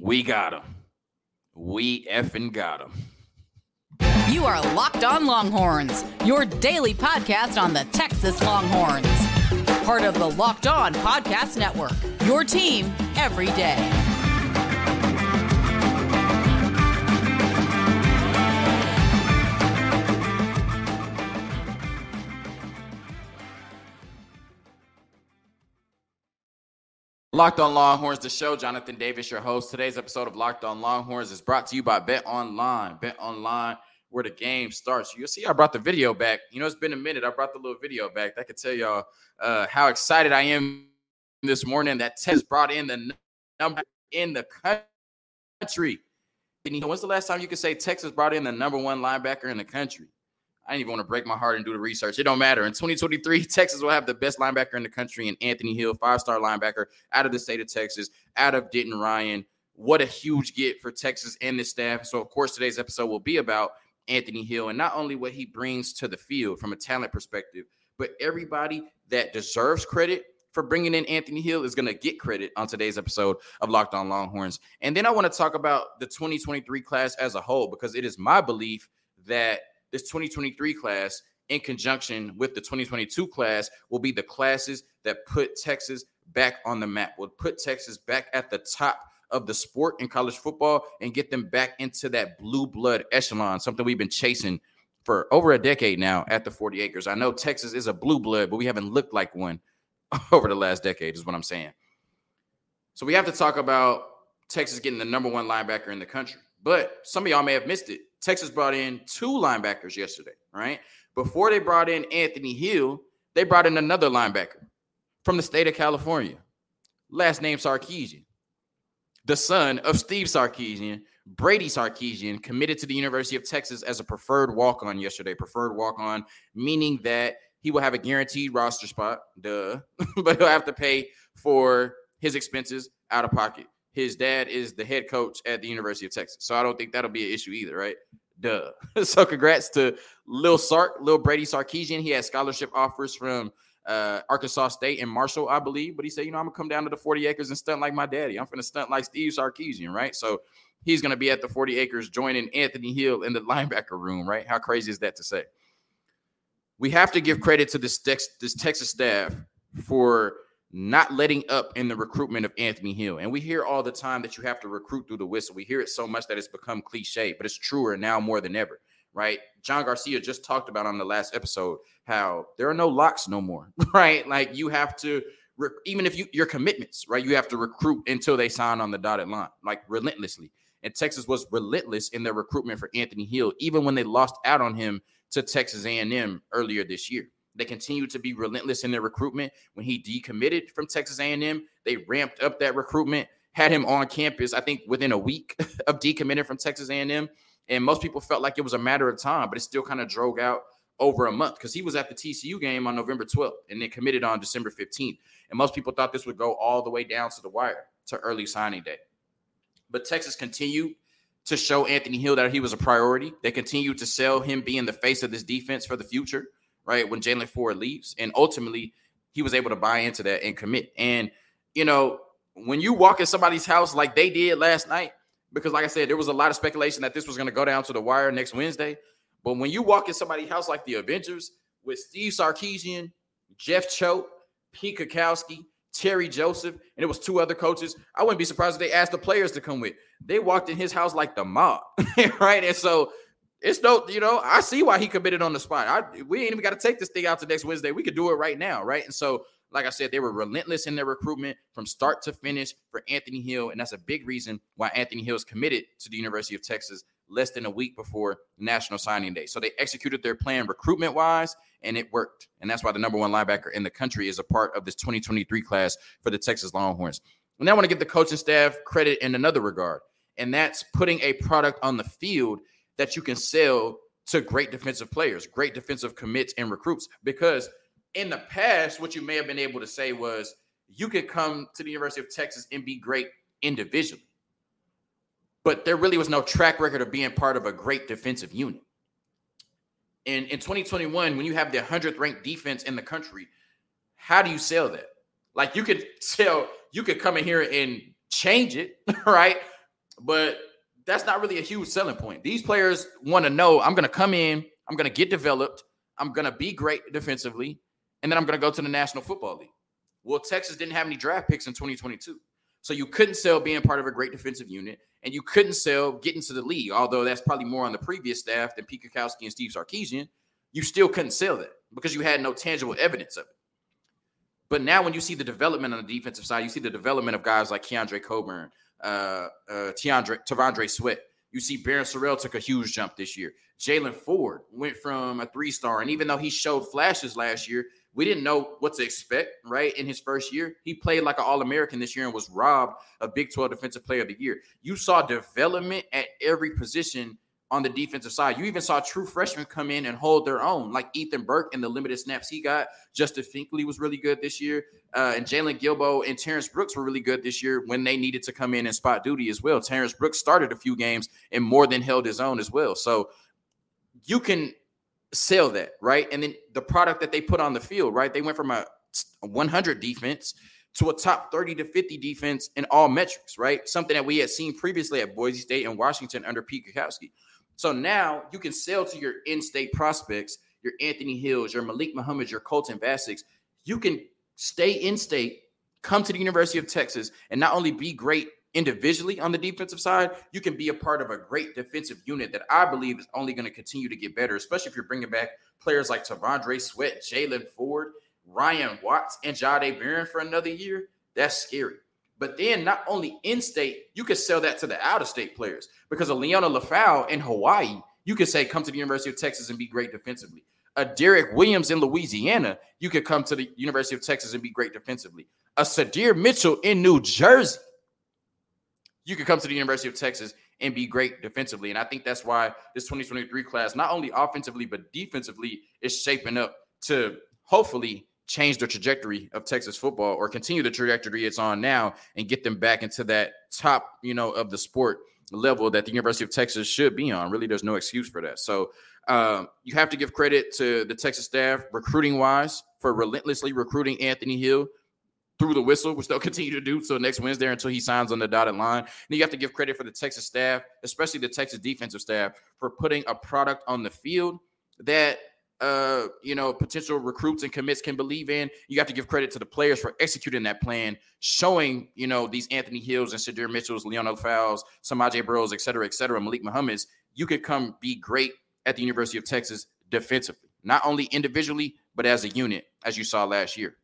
We got him. We effing got him. You are Locked On Longhorns, your daily podcast on the Texas Longhorns. Part of the Locked On Podcast Network, your team every day. Locked on Longhorns, the show. Jonathan Davis, your host. Today's episode of Locked on Longhorns is brought to you by Bet Online. Bet Online, where the game starts. You'll see I brought the video back. You know, it's been a minute. I brought the little video back. That could tell y'all uh, how excited I am this morning that Texas brought in the number in the country. And you know, when's the last time you could say Texas brought in the number one linebacker in the country? I didn't even want to break my heart and do the research. It don't matter. In 2023, Texas will have the best linebacker in the country in Anthony Hill, five-star linebacker out of the state of Texas, out of Denton Ryan. What a huge get for Texas and the staff. So, of course, today's episode will be about Anthony Hill and not only what he brings to the field from a talent perspective, but everybody that deserves credit for bringing in Anthony Hill is going to get credit on today's episode of Locked On Longhorns. And then I want to talk about the 2023 class as a whole because it is my belief that – this 2023 class in conjunction with the 2022 class will be the classes that put Texas back on the map, will put Texas back at the top of the sport in college football and get them back into that blue blood echelon, something we've been chasing for over a decade now at the 40 acres. I know Texas is a blue blood, but we haven't looked like one over the last decade, is what I'm saying. So we have to talk about Texas getting the number one linebacker in the country. But some of y'all may have missed it. Texas brought in two linebackers yesterday, right? Before they brought in Anthony Hill, they brought in another linebacker from the state of California. Last name Sarkisian. The son of Steve Sarkisian, Brady Sarkisian, committed to the University of Texas as a preferred walk on yesterday. Preferred walk on, meaning that he will have a guaranteed roster spot, duh, but he'll have to pay for his expenses out of pocket his dad is the head coach at the University of Texas. So I don't think that'll be an issue either, right? Duh. so congrats to Lil Sark, Lil Brady Sarkisian. He had scholarship offers from uh, Arkansas State and Marshall, I believe. But he said, you know, I'm gonna come down to the 40 acres and stunt like my daddy. I'm gonna stunt like Steve Sarkisian, right? So he's gonna be at the 40 acres joining Anthony Hill in the linebacker room, right? How crazy is that to say? We have to give credit to this, this Texas staff for not letting up in the recruitment of Anthony Hill. And we hear all the time that you have to recruit through the whistle. We hear it so much that it's become cliche, but it's truer now more than ever, right? John Garcia just talked about on the last episode how there are no locks no more, right? Like you have to even if you your commitments, right? You have to recruit until they sign on the dotted line, like relentlessly. And Texas was relentless in their recruitment for Anthony Hill, even when they lost out on him to Texas A&M earlier this year. They continued to be relentless in their recruitment. When he decommitted from Texas A&M, they ramped up that recruitment, had him on campus. I think within a week of decommitting from Texas A&M, and most people felt like it was a matter of time, but it still kind of drove out over a month because he was at the TCU game on November 12th and then committed on December 15th. And most people thought this would go all the way down to the wire to early signing day. But Texas continued to show Anthony Hill that he was a priority. They continued to sell him being the face of this defense for the future right? When Jaylan Ford leaves. And ultimately, he was able to buy into that and commit. And, you know, when you walk in somebody's house like they did last night, because like I said, there was a lot of speculation that this was going to go down to the wire next Wednesday. But when you walk in somebody's house like the Avengers with Steve Sarkisian, Jeff Choate, Pete Kwiatkowski, Terry Joseph, and it was two other coaches. I wouldn't be surprised if they asked the players to come with. They walked in his house like the mob, right? And so it's no, you know, I see why he committed on the spot. I we ain't even got to take this thing out to next Wednesday. We could do it right now, right? And so, like I said, they were relentless in their recruitment from start to finish for Anthony Hill, and that's a big reason why Anthony Hill is committed to the University of Texas less than a week before National Signing Day. So they executed their plan recruitment wise, and it worked. And that's why the number one linebacker in the country is a part of this 2023 class for the Texas Longhorns. And I want to give the coaching staff credit in another regard, and that's putting a product on the field that you can sell to great defensive players, great defensive commits and recruits. Because in the past, what you may have been able to say was you could come to the University of Texas and be great individually. But there really was no track record of being part of a great defensive unit. And in 2021, when you have the 100th ranked defense in the country, how do you sell that? Like you could sell, you could come in here and change it, right? but that's not really a huge selling point. These players want to know I'm going to come in, I'm going to get developed, I'm going to be great defensively, and then I'm going to go to the National Football League. Well, Texas didn't have any draft picks in 2022. So you couldn't sell being part of a great defensive unit, and you couldn't sell getting to the league, although that's probably more on the previous staff than Pete Kwiatkowski and Steve Sarkisian. You still couldn't sell that because you had no tangible evidence of it. But now, when you see the development on the defensive side, you see the development of guys like Keondre Coburn, uh, uh, T'Vondre Sweat. You see Barryn Sorrell took a huge jump this year. Jaylan Ford went from a three star, and even though he showed flashes last year, we didn't know what to expect, right? In his first year, he played like an All American this year and was robbed a Big 12 Defensive Player of the Year. You saw development at every position on the defensive side. You even saw true freshmen come in and hold their own, like Ethan Burke and the limited snaps he got. Justin Finkley was really good this year. Uh, and Jalen Guilbeau and Terrence Brooks were really good this year when they needed to come in and spot duty as well. Terrence Brooks started a few games and more than held his own as well. So you can sell that, right? And then the product that they put on the field, right? They went from a 100 defense to a top 30 to 50 defense in all metrics, right? Something that we had seen previously at Boise State and Washington under Pete Kwiatkowski. So now you can sell to your in-state prospects, your Anthony Hills, your Malik Muhammad, your Colton Vaseks. You can stay in state, come to the University of Texas, and not only be great individually on the defensive side, you can be a part of a great defensive unit that I believe is only going to continue to get better, especially if you're bringing back players like T'Vondre Sweat, Jaylan Ford, Ryan Watts, and Jahdae Barron for another year. That's scary. But then not only in state, you could sell that to the out of state players because of Liona Lefau in Hawaii. You could say, come to the University of Texas and be great defensively. A Derek Williams in Louisiana, you could come to the University of Texas and be great defensively. A Sydir Mitchell in New Jersey, you could come to the University of Texas and be great defensively. And I think that's why this 2023 class, not only offensively, but defensively, is shaping up to hopefully change the trajectory of Texas football or continue the trajectory it's on now and get them back into that top, you know, of the sport level that the University of Texas should be on. Really, there's no excuse for that. So um, you have to give credit to the Texas staff, recruiting wise, for relentlessly recruiting Anthony Hill through the whistle, which they'll continue to do so next Wednesday until he signs on the dotted line. And you have to give credit for the Texas staff, especially the Texas defensive staff, for putting a product on the field that uh, you know, potential recruits and commits can believe in. You have to give credit to the players for executing that plan, showing, you know, these Anthony Hills and Sydir Mitchells, Leonel Fowles, Samaje Burrows, et cetera, et cetera, Malik Muhammad's, you could come be great at the University of Texas defensively, not only individually, but as a unit, as you saw last year.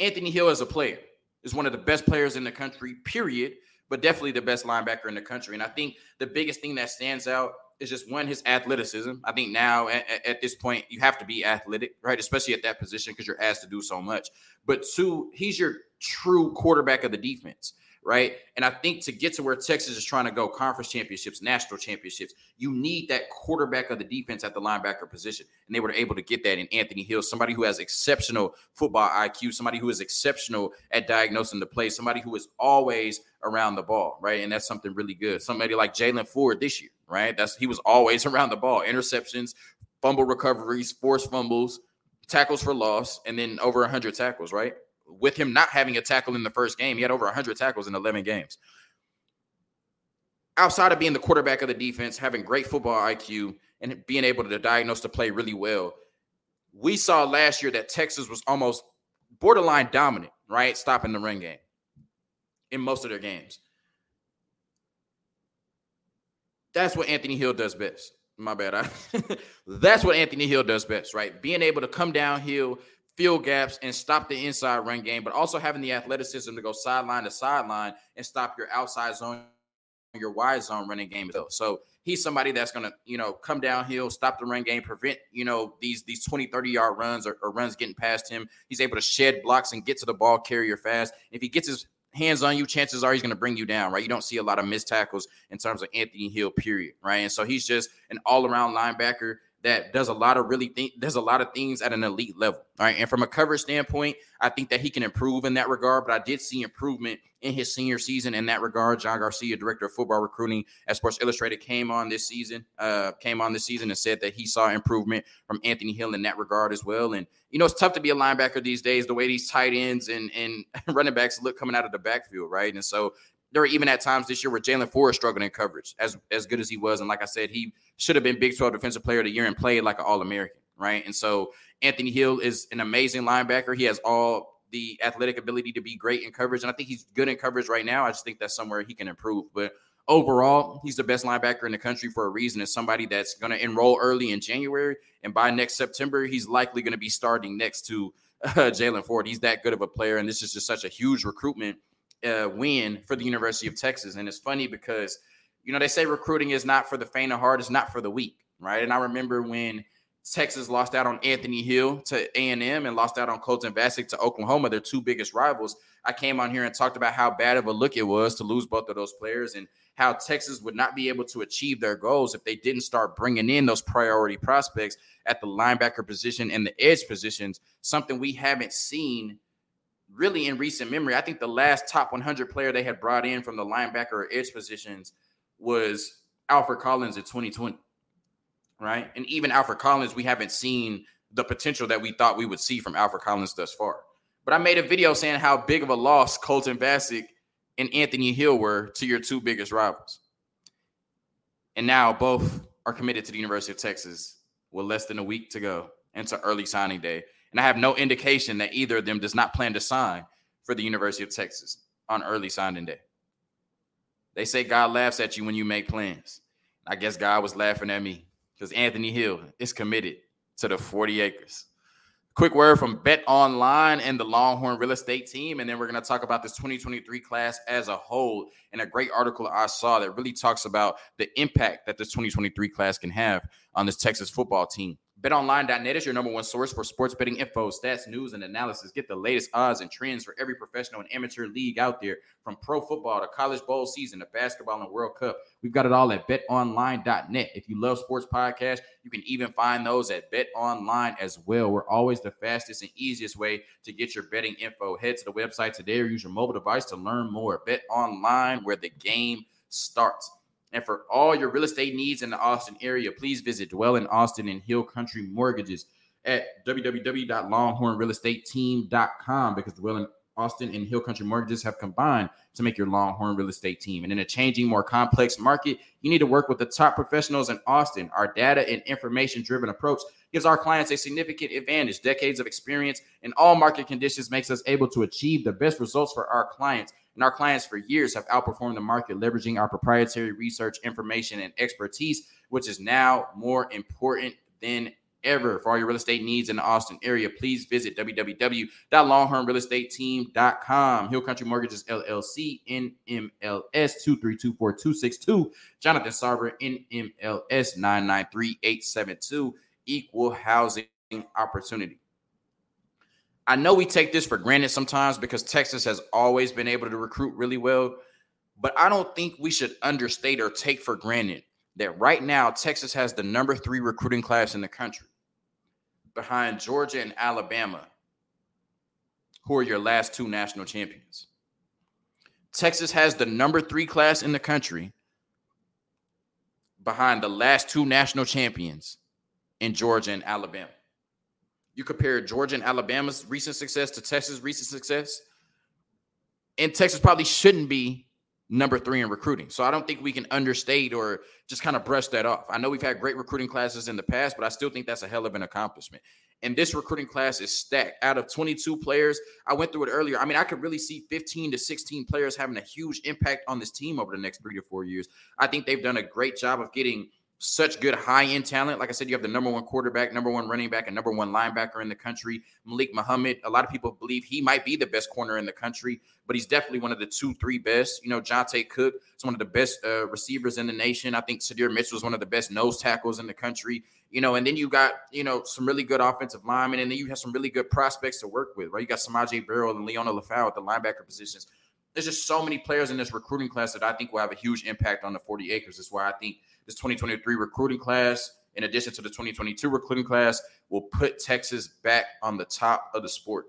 Anthony Hill as a player is one of the best players in the country, period, but definitely the best linebacker in the country. And I think the biggest thing that stands out is just one his athleticism. I think now at, at, this point you have to be athletic, right? Especially at that position because you're asked to do so much. But two, he's your true quarterback of the defense right? And I think to get to where Texas is trying to go, conference championships, national championships, you need that quarterback of the defense at the linebacker position. And they were able to get that in Anthony Hill, somebody who has exceptional football IQ, somebody who is exceptional at diagnosing the play, somebody who is always around the ball, right? And that's something really good. Somebody like Jaylan Ford this year, right? That's he was always around the ball, interceptions, fumble recoveries, forced fumbles, tackles for loss, and then over 100 tackles, right? With him not having a tackle in the first game. He had over 100 tackles in 11 games. Outside of being the quarterback of the defense, having great football IQ, and being able to diagnose the play really well, we saw last year that Texas was almost borderline dominant, right? Stopping the run game in most of their games. That's what Anthony Hill does best. My bad. I, that's what Anthony Hill does best, right? Being able to come downhill, fill gaps and stop the inside run game, but also having the athleticism to go sideline to sideline and stop your outside zone, your wide zone running game. As though. So he's somebody that's going to, you know, come downhill, stop the run game, prevent, you know, these these 20, 30 yard runs or, or runs getting past him. He's able to shed blocks and get to the ball carrier fast. If he gets his hands on you, chances are he's going to bring you down, right? You don't see a lot of missed tackles in terms of Anthony Hill, period, right? And so he's just an all around linebacker that does a lot of really think does a lot of things at an elite level. All right. And from a coverage standpoint, I think that he can improve in that regard. But I did see improvement in his senior season in that regard. John Garcia, director of football recruiting at Sports Illustrated, came on this season, uh, came on this season and said that he saw improvement from Anthony Hill in that regard as well. And you know, it's tough to be a linebacker these days, the way these tight ends and and running backs look coming out of the backfield, right? And so there were even at times this year where Jaylan Ford struggled in coverage as as good as he was. And like I said, he should have been Big 12 Defensive Player of the Year and played like an All American, right? And so Anthony Hill is an amazing linebacker. He has all the athletic ability to be great in coverage. And I think he's good in coverage right now. I just think that's somewhere he can improve. But overall, he's the best linebacker in the country for a reason. It's somebody that's going to enroll early in January. And by next September, he's likely going to be starting next to uh, Jaylan Ford. He's that good of a player. And this is just such a huge recruitment uh, win for the University of Texas. And it's funny because, you know, they say recruiting is not for the faint of heart, it's not for the weak, right? And I remember when Texas lost out on Anthony Hill to A&M and lost out on Colton Vasek to Oklahoma, their two biggest rivals. I came on here and talked about how bad of a look it was to lose both of those players and how Texas would not be able to achieve their goals if they didn't start bringing in those priority prospects at the linebacker position and the edge positions, something we haven't seen really in recent memory. I think the last top 100 player they had brought in from the linebacker or edge positions was Alfred Collins in 2020, right? And even Alfred Collins, we haven't seen the potential that we thought we would see from Alfred Collins thus far. But I made a video saying how big of a loss Colton Vasek and Anthony Hill were to your two biggest rivals. And now both are committed to the University of Texas with less than a week to go into early signing day. And I have no indication that either of them does not plan to sign for the University of Texas on early signing day. They say God laughs at you when you make plans. I guess God was laughing at me because Anthony Hill is committed to the 40 acres. Quick word from Bet Online and the Longhorn Real Estate team. And then we're going to talk about this 2023 class as a whole. And a great article I saw that really talks about the impact that this 2023 class can have on this Texas football team. BetOnline.net is your number one source for sports betting info, stats, news, and analysis. Get the latest odds and trends for every professional and amateur league out there, from pro football to college bowl season to basketball and World Cup. We've got it all at BetOnline.net. If you love sports podcasts, you can even find those at BetOnline as well. We're always the fastest and easiest way to get your betting info. Head to the website today or use your mobile device to learn more. BetOnline, where the game starts. And for all your real estate needs in the Austin area, please visit Dwellin Austin and Hill Country Mortgages at www.longhornrealestateteam.com because Dwellin Austin and Hill Country Mortgages have combined to make your Longhorn real estate team. And in a changing, more complex market, you need to work with the top professionals in Austin. Our data and information driven approach gives our clients a significant advantage. Decades of experience in all market conditions makes us able to achieve the best results for our clients. And our clients for years have outperformed the market, leveraging our proprietary research, information, and expertise, which is now more important than ever for all your real estate needs in the Austin area. Please visit www.longhornrealestateteam.com. Hill Country Mortgages LLC, NMLS 2324262. Jonathan Sarver, NMLS 993872. Equal housing opportunity. I know we take this for granted sometimes because Texas has always been able to recruit really well, but I don't think we should understate or take for granted that right now Texas has the number three recruiting class in the country behind Georgia and Alabama, who are your last two national champions. Texas has the number three class in the country behind the last two national champions in Georgia and Alabama. You compare Georgia and Alabama's recent success to Texas' recent success, and Texas probably shouldn't be number three in recruiting. So I don't think we can understate or just kind of brush that off. I know we've had great recruiting classes in the past, but I still think that's a hell of an accomplishment. And this recruiting class is stacked. Out of 22 players, I went through it earlier. I mean, I could really see 15 to 16 players having a huge impact on this team over the next three to four years. I think they've done a great job of getting – such good high end talent. Like I said, you have the number one quarterback, number one running back, and number one linebacker in the country. Malik Muhammad. A lot of people believe he might be the best corner in the country, but he's definitely one of the two, three best. You know, Johntay Cook is one of the best uh, receivers in the nation. I think Sydir Mitchell is one of the best nose tackles in the country. You know, and then you got you know some really good offensive linemen, and then you have some really good prospects to work with. Right, you got S'Maje Burrell and Liona Lefau at the linebacker positions. There's just so many players in this recruiting class that I think will have a huge impact on the 40 acres. That's why I think this 2023 recruiting class, in addition to the 2022 recruiting class, will put Texas back on the top of the sport.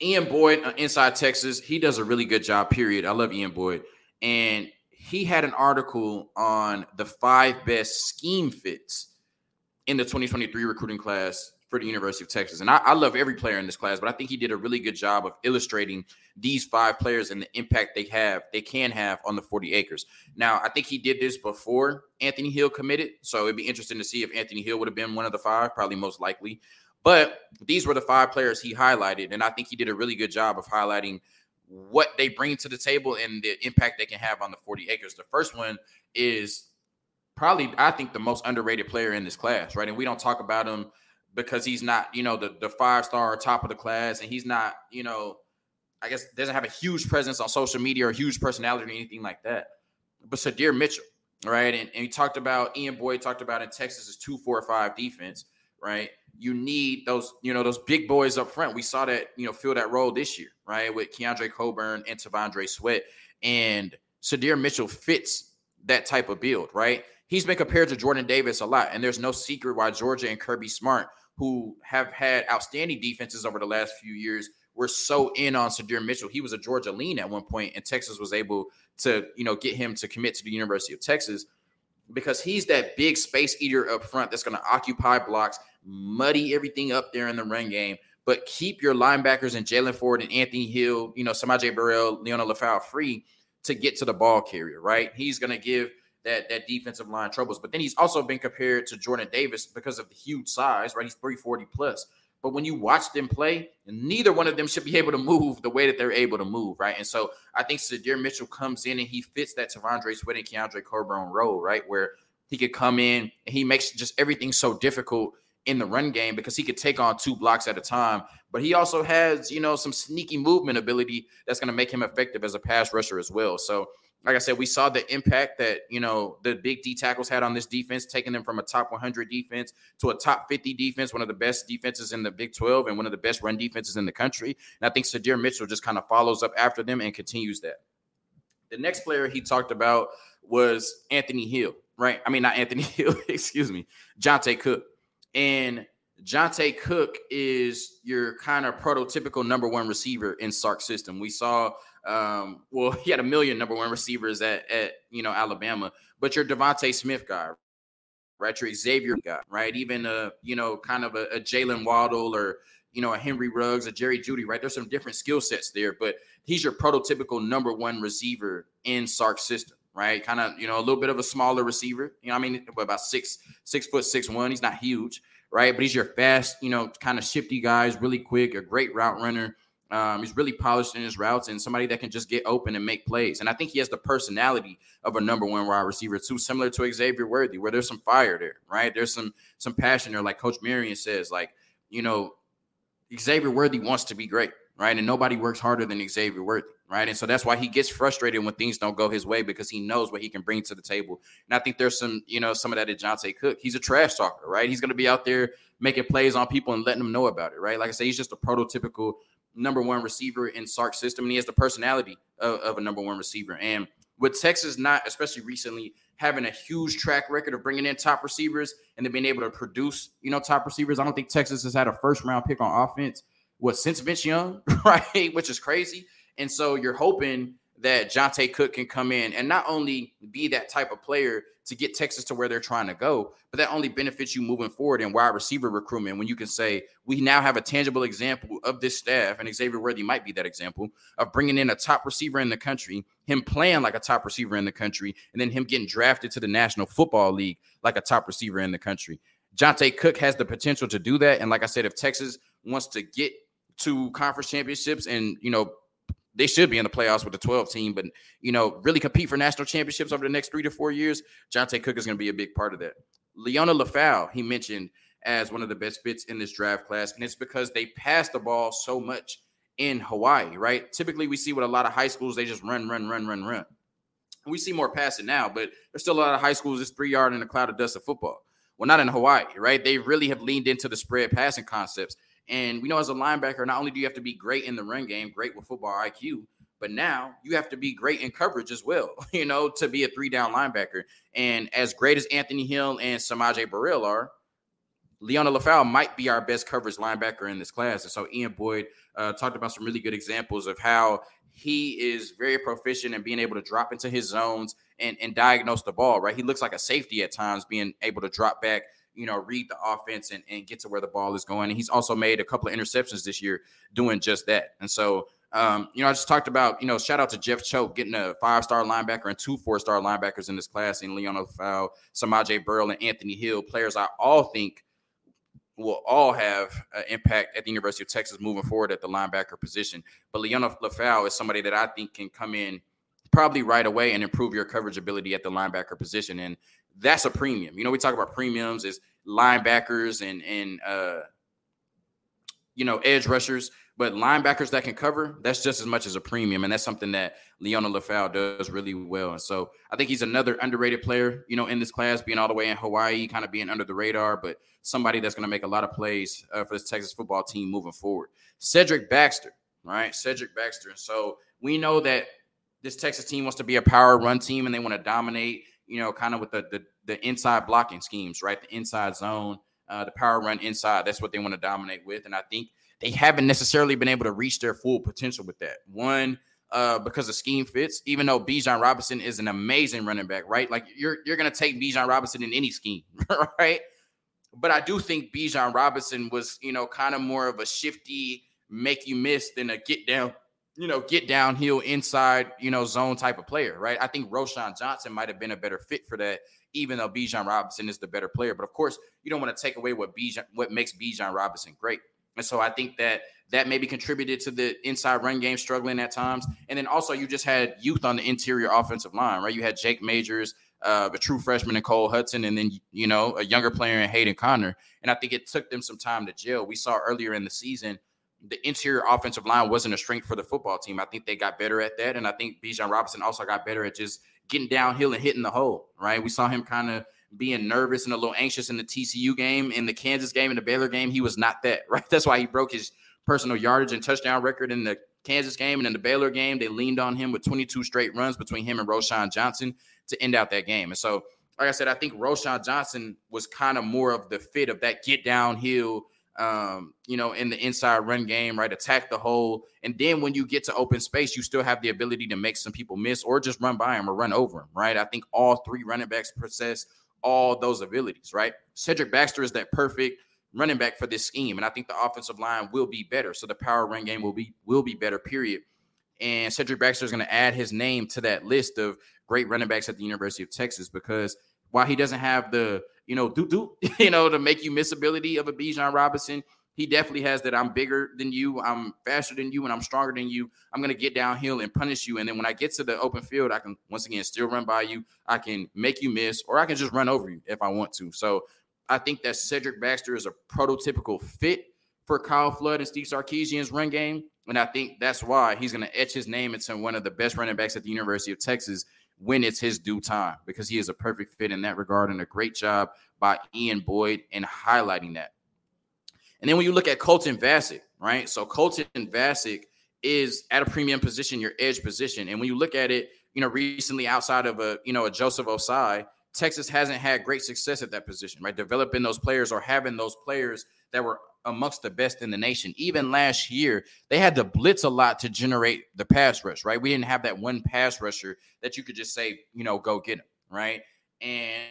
Ian Boyd, uh, Inside Texas, he does a really good job, period. I love Ian Boyd. And he had an article on the five best scheme fits in the 2023 recruiting class for the University of Texas. And I, I, love every player in this class, but I think he did a really good job of illustrating these five players and the impact they have, they can have on the 40 acres. Now, I think he did this before Anthony Hill committed. So it'd be interesting to see if Anthony Hill would have been one of the five, probably most likely. But these were the five players he highlighted. And I think he did a really good job of highlighting what they bring to the table and the impact they can have on the 40 acres. The first one is probably, I think, the most underrated player in this class, right? And we don't talk about him because he's not, you know, the, the five star top of the class, and he's not, you know, I guess doesn't have a huge presence on social media or a huge personality or anything like that. But Sydir Mitchell, right? And, and he talked about Ian Boyd talked about in Texas is two, four, five defense, right? You need those, you know, those big boys up front. We saw that, you know, fill that role this year, right? With Keondre Coburn and T'Vondre Sweat. And Sydir Mitchell fits that type of build, right? He's been compared to Jordan Davis a lot, and there's no secret why Georgia and Kirby Smart who have had outstanding defenses over the last few years were so in on Sydir Mitchell. He was a Georgia lean at one point, and Texas was able to, you know, get him to commit to the University of Texas because he's that big space eater up front that's going to occupy blocks, muddy everything up there in the run game, but keep your linebackers and Jaylan Ford and Anthony Hill, you know, S'Maje Burrell, Liona Lefau free to get to the ball carrier, right? He's going to give that that defensive line troubles. But then he's also been compared to Jordan Davis because of the huge size, right? He's 340 plus. But when you watch them play, neither one of them should be able to move the way that they're able to move, right? And so I think Sydir Mitchell comes in and he fits that T'Vondre Sweat and Keondre Coburn role, right? Where he could come in and he makes just everything so difficult in the run game because he could take on two blocks at a time. But he also has, you know, some sneaky movement ability that's going to make him effective as a pass rusher as well. So like I said, we saw the impact that you know the big D tackles had on this defense, taking them from a top 100 defense to a top 50 defense, one of the best defenses in the Big 12 and one of the best run defenses in the country. And I think Sydir Mitchell just kind of follows up after them and continues that. The next player he talked about was Anthony Hill, right? I mean, not Anthony Hill, excuse me, Johntay Cook. And Johntay Cook is your kind of prototypical number one receiver in Sark system. We saw um, well, he had a million number one receivers at, at you know Alabama, but your DeVonta Smith guy, right? Your Xavier guy, right? Even a you know kind of a, a Jaylen Waddle or you know a Henry Ruggs, a Jerry Jeudy, right? There's some different skill sets there, but he's your prototypical number one receiver in Sark's system, right? Kind of you know a little bit of a smaller receiver. You know, I mean about six six foot six one. He's not huge, right? But he's your fast, you know, kind of shifty guys, really quick, a great route runner. Um, he's really polished in his routes and somebody that can just get open and make plays. And I think he has the personality of a number one wide receiver too, similar to Xavier Worthy, where there's some fire there, right? There's some some passion there, like Coach Marion says, like you know, Xavier Worthy wants to be great, right? And nobody works harder than Xavier Worthy, right? And so that's why he gets frustrated when things don't go his way because he knows what he can bring to the table. And I think there's some, you know, some of that at Johntay Cook. He's a trash talker, right? He's going to be out there making plays on people and letting them know about it, right? Like I say, he's just a prototypical number one receiver in Sark's system, and he has the personality of, of, a number one receiver. And with Texas not, especially recently, having a huge track record of bringing in top receivers and then being able to produce, you know, top receivers, I don't think Texas has had a first round pick on offense. What since Vince Young, right? Which is crazy. And so you're hoping that Johntay Cook can come in and not only be that type of player to get Texas to where they're trying to go, but that only benefits you moving forward in wide receiver recruitment when you can say, we now have a tangible example of this staff, and Xavier Worthy might be that example of bringing in a top receiver in the country, him playing like a top receiver in the country, and then him getting drafted to the National Football League like a top receiver in the country. Johntay Cook has the potential to do that. And like I said, if Texas wants to get to conference championships and, you know, they should be in the playoffs with the 12 team, but you know, really compete for national championships over the next three to four years. Johntay Cook is going to be a big part of that. Liona Lefau, he mentioned as one of the best fits in this draft class, and it's because they pass the ball so much in Hawaii, right? Typically, we see with a lot of high schools, they just run, run, run, run, run. We see more passing now, but there's still a lot of high schools just three yard in a cloud of dust of football. Well, not in Hawaii, right? They really have leaned into the spread passing concepts. And we know as a linebacker, not only do you have to be great in the run game, great with football IQ, but now you have to be great in coverage as well, you know, to be a three down linebacker. And as great as Anthony Hill and S'Maje Burrell are, Liona Lefau might be our best coverage linebacker in this class. And so Ian Boyd uh, talked about some really good examples of how he is very proficient in being able to drop into his zones and, and diagnose the ball, right? He looks like a safety at times, being able to drop back you know, read the offense and, and get to where the ball is going. And he's also made a couple of interceptions this year doing just that. And so, um, you know, I just talked about, you know, shout out to Jeff Choate getting a five star linebacker and two four star linebackers in this class and Leon Fowl, S'Maje Burrell, and Anthony Hill, players I all think will all have an impact at the University of Texas moving forward at the linebacker position. But Leon LaFau is somebody that I think can come in probably right away and improve your coverage ability at the linebacker position. And that's a premium. You know, we talk about premiums as linebackers and and uh, you know edge rushers, but linebackers that can cover that's just as much as a premium, and that's something that Liona Lefau does really well. And so I think he's another underrated player, you know, in this class, being all the way in Hawaii, kind of being under the radar, but somebody that's going to make a lot of plays uh, for this Texas football team moving forward. Cedric Baxter, right? Cedric Baxter. And so we know that this Texas team wants to be a power run team and they want to dominate you know, kind of with the, the, the inside blocking schemes, right? The inside zone, uh, the power run inside. That's what they want to dominate with, and I think they haven't necessarily been able to reach their full potential with that. One, uh, because the scheme fits. Even though Bijan Robinson is an amazing running back, right? Like you're you're gonna take Bijan Robinson in any scheme, right? But I do think Bijan Robinson was, you know, kind of more of a shifty, make you miss than a get down you know, get downhill inside, you know, zone type of player, right? I think Roschon Johnson might have been a better fit for that, even though Bijan Robinson is the better player. But of course, you don't want to take away what Bijan, what makes Bijan Robinson great. And so I think that that maybe contributed to the inside run game struggling at times. And then also you just had youth on the interior offensive line, right? You had Jake Majors, uh, a true freshman in Cole Hudson, and then you know a younger player in Hayden Conner. And I think it took them some time to gel. We saw earlier in the season the interior offensive line wasn't a strength for the football team. I think they got better at that. And I think Bijan Robinson also got better at just getting downhill and hitting the hole, right? We saw him kind of being nervous and a little anxious in the TCU game, in the Kansas game, in the Baylor game. He was not that, right? That's why he broke his personal yardage and touchdown record in the Kansas game and in the Baylor game. They leaned on him with 22 straight runs between him and Roschon Johnson to end out that game. And so, like I said, I think Roschon Johnson was kind of more of the fit of that get downhill um, you know, in the inside run game, right? Attack the hole. And then when you get to open space, you still have the ability to make some people miss or just run by them or run over them, right? I think all three running backs possess all those abilities, right? Cedric Baxter is that perfect running back for this scheme. And I think the offensive line will be better. So the power run game will be will be better, period. And Cedric Baxter is going to add his name to that list of great running backs at the University of Texas because while he doesn't have the you know, do do, you know, to make you miss ability of a Bijan Robinson. He definitely has that. I'm bigger than you. I'm faster than you, and I'm stronger than you. I'm gonna get downhill and punish you. And then when I get to the open field, I can once again still run by you. I can make you miss, or I can just run over you if I want to. So I think that Cedric Baxter is a prototypical fit for Kyle Flood and Steve Sarkisian's run game. And I think that's why he's going to etch his name into one of the best running backs at the University of Texas when it's his due time because he is a perfect fit in that regard and a great job by Ian Boyd in highlighting that. And then when you look at Colton Vasek, right? So Colton Vasek is at a premium position, your edge position. And when you look at it, you know, recently outside of a, you know, a Joseph Ossai, Texas hasn't had great success at that position, right? Developing those players or having those players that were amongst the best in the nation. Even last year, they had to blitz a lot to generate the pass rush, right? We didn't have that one pass rusher that you could just say, you know, go get him, right? And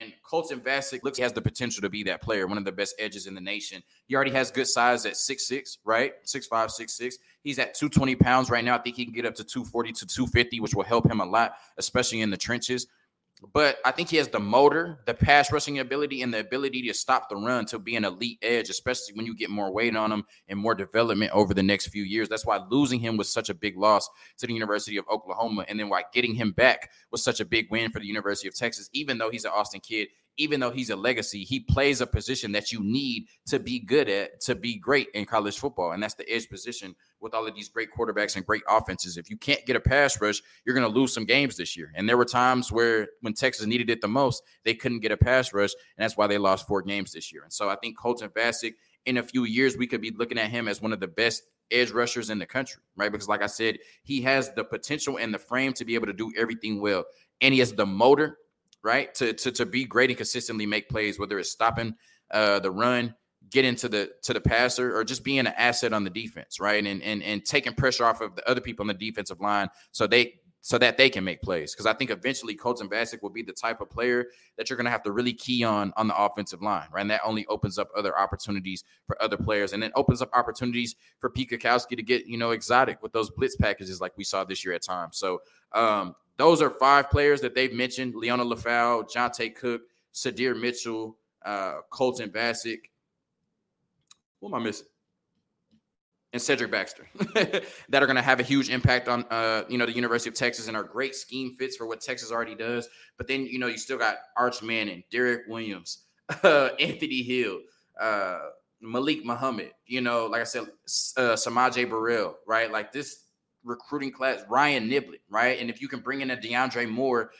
and Colton Vasek looks has the potential to be that player, one of the best edges in the nation. He already has good size at six six, right? Six five, six six. He's at 220 pounds right now. I think he can get up to 240 to 250, which will help him a lot, especially in the trenches but I think he has the motor, the pass rushing ability, and the ability to stop the run to be an elite edge, especially when you get more weight on him and more development over the next few years. That's why losing him was such a big loss to the University of Oklahoma, and then why getting him back was such a big win for the University of Texas, even though he's an Austin kid even though he's a legacy, he plays a position that you need to be good at, to be great in college football. And that's the edge position with all of these great quarterbacks and great offenses. If you can't get a pass rush, you're going to lose some games this year. And there were times where when Texas needed it the most, they couldn't get a pass rush. And that's why they lost four games this year. And so I think Colton Vasek, in a few years, we could be looking at him as one of the best edge rushers in the country, right? Because, like I said, he has the potential and the frame to be able to do everything well. And he has the motor right? To to to be great and consistently make plays, whether it's stopping uh, the run, get into the to the passer, or just being an asset on the defense, right? And and and taking pressure off of the other people on the defensive line, so they so that they can make plays. Because I think eventually Colton Vasek will be the type of player that you're going to have to really key on on the offensive line, right? And that only opens up other opportunities for other players, and then opens up opportunities for Pete Kwiatkowski to get you know exotic with those blitz packages like we saw this year at times. So um, those are five players that they've mentioned: Liona Lefau, Johntay Cook, Sydir Mitchell, uh, Colton Vasek. What am I missing? and Cedric Baxter that are going to have a huge impact on uh, you know the University of Texas and are great scheme fits for what Texas already does. But then you know you still got Arch Manning, Derek Williams, uh, Anthony Hill, uh, Malik Muhammad. You know, like I said, uh, S'Maje Burrell, right? Like this recruiting class, Ryan Niblett, right? And if you can bring in a DeAndre Moore,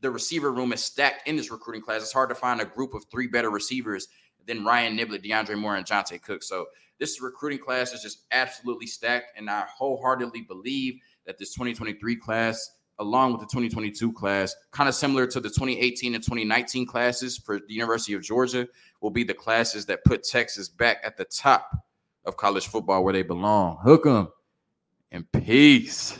the receiver room is stacked in this recruiting class. It's hard to find a group of three better receivers than Ryan Niblett, DeAndre Moore, and Johntay Cook. So this recruiting class is just absolutely stacked. And I wholeheartedly believe that this 2023 class, along with the 2022 class, kind of similar to the 2018 and 2019 classes for the University of Georgia, will be the classes that put Texas back at the top of college football where they belong. Hook 'em and peace.